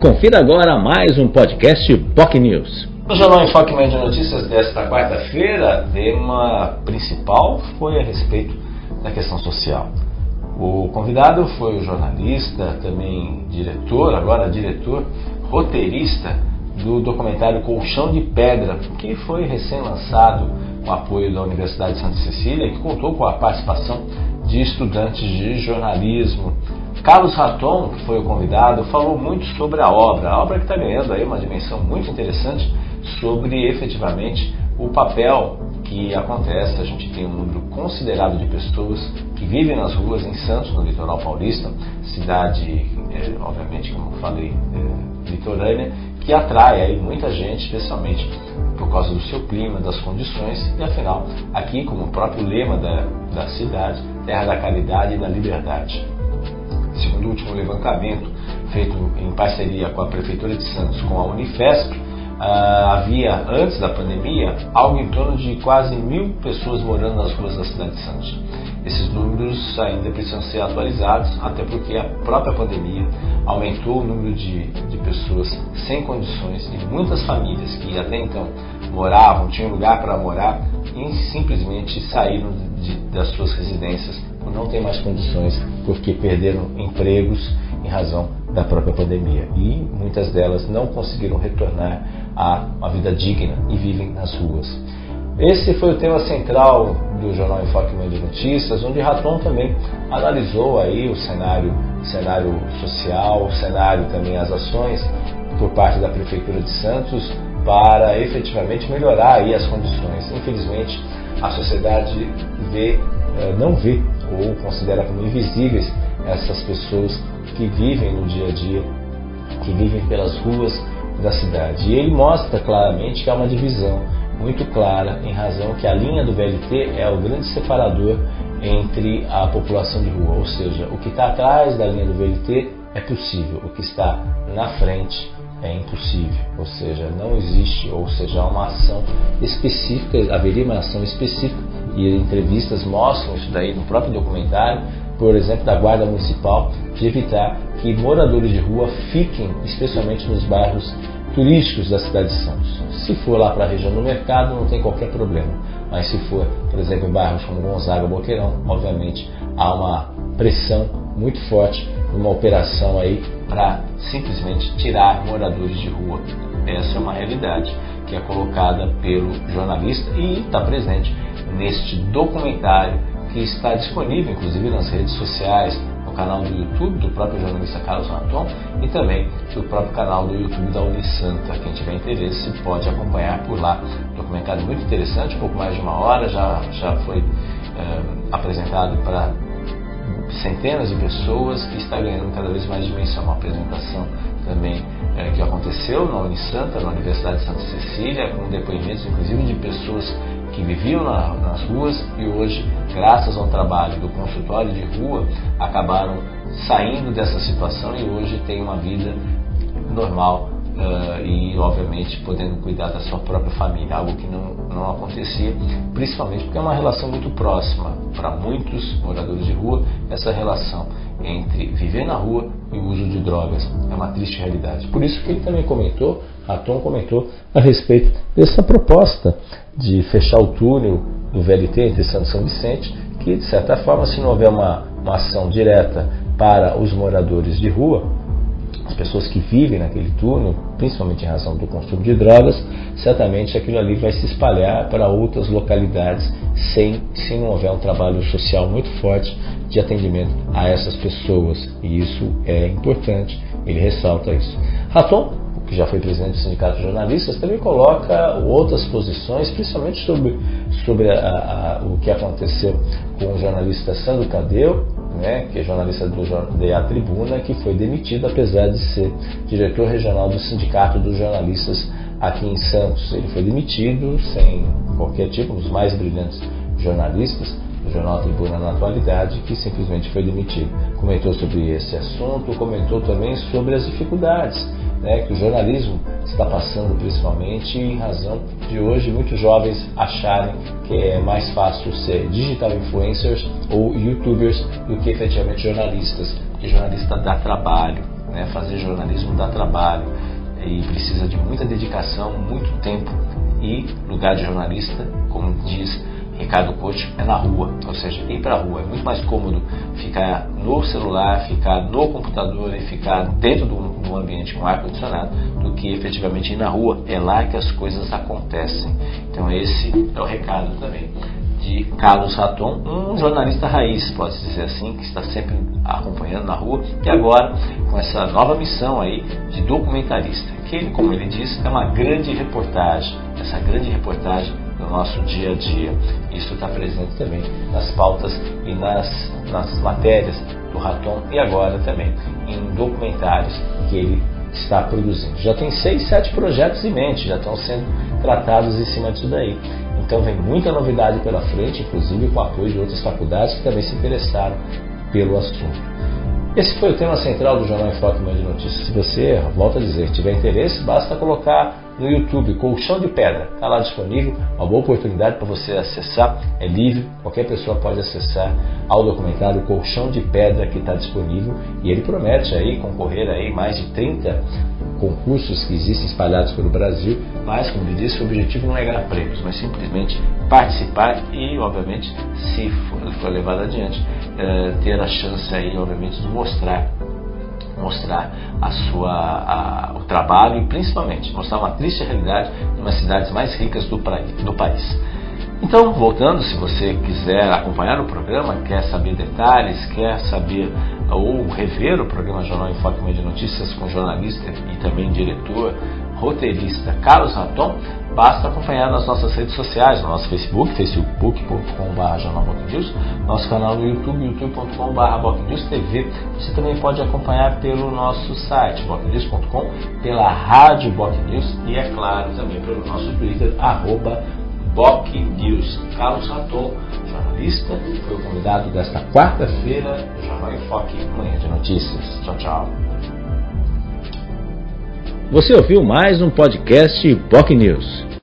Confira agora mais um podcast POC News. No Jornal Enfoque de Notícias desta quarta-feira, tema principal foi a respeito da questão social. O convidado foi o jornalista, também diretor, agora diretor, roteirista do documentário Colchão de Pedra, que foi recém-lançado com apoio da Universidade de Santa Cecília e que contou com a participação de estudantes de jornalismo Carlos Raton, que foi o convidado, falou muito sobre a obra, a obra que está ganhando aí uma dimensão muito interessante sobre efetivamente o papel que acontece. A gente tem um número considerável de pessoas que vivem nas ruas em Santos, no litoral paulista, cidade, é, obviamente, como falei, é, litorânea, que atrai aí muita gente, especialmente por causa do seu clima, das condições, e afinal, aqui, como o próprio lema da, da cidade, terra da caridade e da liberdade segundo o último levantamento feito em parceria com a Prefeitura de Santos, com a Unifesp, uh, havia, antes da pandemia, algo em torno de quase mil pessoas morando nas ruas da cidade de Santos. Esses números ainda precisam ser atualizados, até porque a própria pandemia aumentou o número de, de pessoas sem condições e muitas famílias que até então moravam, tinham lugar para morar simplesmente saíram de, das suas residências não têm mais condições porque perderam empregos em razão da própria pandemia e muitas delas não conseguiram retornar a uma vida digna e vivem nas ruas. Esse foi o tema central do jornal Enfoque Meio Notícias, onde Raton também analisou aí o cenário, cenário social, o cenário também as ações por parte da prefeitura de Santos para efetivamente melhorar aí as condições. Infelizmente, a sociedade vê, eh, não vê ou considera como invisíveis essas pessoas que vivem no dia a dia, que vivem pelas ruas da cidade. E ele mostra claramente que há uma divisão muito clara em razão que a linha do VLT é o grande separador entre a população de rua, ou seja, o que está atrás da linha do VLT é possível, o que está na frente é impossível, ou seja, não existe, ou seja, uma ação específica, haveria uma ação específica e entrevistas mostram isso daí no próprio documentário, por exemplo, da Guarda Municipal, de evitar que moradores de rua fiquem, especialmente nos bairros turísticos da cidade de Santos. Se for lá para a região do mercado, não tem qualquer problema. Mas se for, por exemplo, em bairros como Gonzaga, Boqueirão, obviamente há uma pressão muito forte numa operação aí para simplesmente tirar moradores de rua. Essa é uma realidade que é colocada pelo jornalista e está presente neste documentário que está disponível inclusive nas redes sociais, no canal do YouTube do próprio jornalista Carlos Naton e também do próprio canal do YouTube da Unisanta. Quem tiver interesse pode acompanhar por lá. Documentário muito interessante, pouco mais de uma hora, já, já foi é, apresentado para centenas de pessoas e está ganhando cada vez mais dimensão. Uma apresentação também é, que aconteceu na Unisanta, na Universidade de Santa Cecília, com depoimentos inclusive de pessoas que viviam na, nas ruas e hoje, graças ao trabalho do consultório de rua, acabaram saindo dessa situação e hoje têm uma vida normal uh, e, obviamente, podendo cuidar da sua própria família, algo que não, não acontecia, principalmente porque é uma relação muito próxima para muitos moradores de rua, essa relação entre viver na rua e o uso de drogas. É uma triste realidade. Por isso que ele também comentou, Tom comentou a respeito dessa proposta de fechar o túnel do VLT entre Santos e São Vicente, que de certa forma, se não houver uma, uma ação direta para os moradores de rua, as pessoas que vivem naquele túnel, principalmente em razão do consumo de drogas, certamente aquilo ali vai se espalhar para outras localidades sem, se não houver um trabalho social muito forte de atendimento a essas pessoas. E isso é importante, ele ressalta isso. Raton, que já foi presidente do Sindicato de Jornalistas, também coloca outras posições, principalmente sobre, sobre a, a, o que aconteceu com o jornalista Sandro Cadeu, né, que é jornalista do da Tribuna, que foi demitido apesar de ser diretor regional do Sindicato dos Jornalistas aqui em Santos. Ele foi demitido sem qualquer tipo, um dos mais brilhantes jornalistas do jornal Tribuna na atualidade, que simplesmente foi demitido. Comentou sobre esse assunto, comentou também sobre as dificuldades né, que o jornalismo está passando, principalmente em razão de hoje muitos jovens acharem que é mais fácil ser digital influencers ou youtubers do que efetivamente jornalistas, que jornalista dá trabalho. Né? Fazer jornalismo dá trabalho e precisa de muita dedicação, muito tempo e lugar de jornalista, como diz Ricardo Coach, é na rua, ou seja, ir para a rua. É muito mais cômodo ficar no celular, ficar no computador e ficar dentro de um ambiente com ar-condicionado do que efetivamente ir na rua. É lá que as coisas acontecem. Então esse é o recado também de Carlos Raton, um jornalista raiz, pode dizer assim, que está sempre acompanhando na rua, e agora com essa nova missão aí de documentarista, que ele, como ele diz, é uma grande reportagem, essa grande reportagem do nosso dia a dia. Isso está presente também nas pautas e nas, nas matérias do Raton e agora também em documentários que ele está produzindo. Já tem seis, sete projetos em mente, já estão sendo tratados em cima disso daí. Então vem muita novidade pela frente, inclusive com o apoio de outras faculdades que também se interessaram pelo assunto. Esse foi o tema central do Jornal em Foco de Notícias. Se você, volta a dizer, tiver interesse, basta colocar no YouTube, Colchão de Pedra. Está lá disponível, uma boa oportunidade para você acessar, é livre, qualquer pessoa pode acessar ao documentário Colchão de Pedra que está disponível. E ele promete aí concorrer aí mais de 30 concursos que existem espalhados pelo Brasil, mas como ele disse, o objetivo não é ganhar prêmios, mas simplesmente participar e, obviamente, se for, for levado adiante, é, ter a chance aí, obviamente, de mostrar mostrar a sua, a, o trabalho e principalmente mostrar uma triste realidade de uma das cidades mais ricas do, do país. Então, voltando, se você quiser acompanhar o programa, quer saber detalhes, quer saber ou rever o programa Jornal em Foco Meio de Notícias com jornalista e também diretor, roteirista Carlos Raton, basta acompanhar nas nossas redes sociais, no nosso Facebook, facebook.com.br nosso canal no YouTube, youtube.com.br TV. Você também pode acompanhar pelo nosso site, bocnews.com, pela rádio Bocnews e, é claro, também pelo nosso Twitter, arroba BocNews. Carlos Raton, jornalista, foi o convidado desta quarta-feira do Jornal em Foque, Manhã de Notícias. Tchau, tchau. Você ouviu mais um podcast Boc News.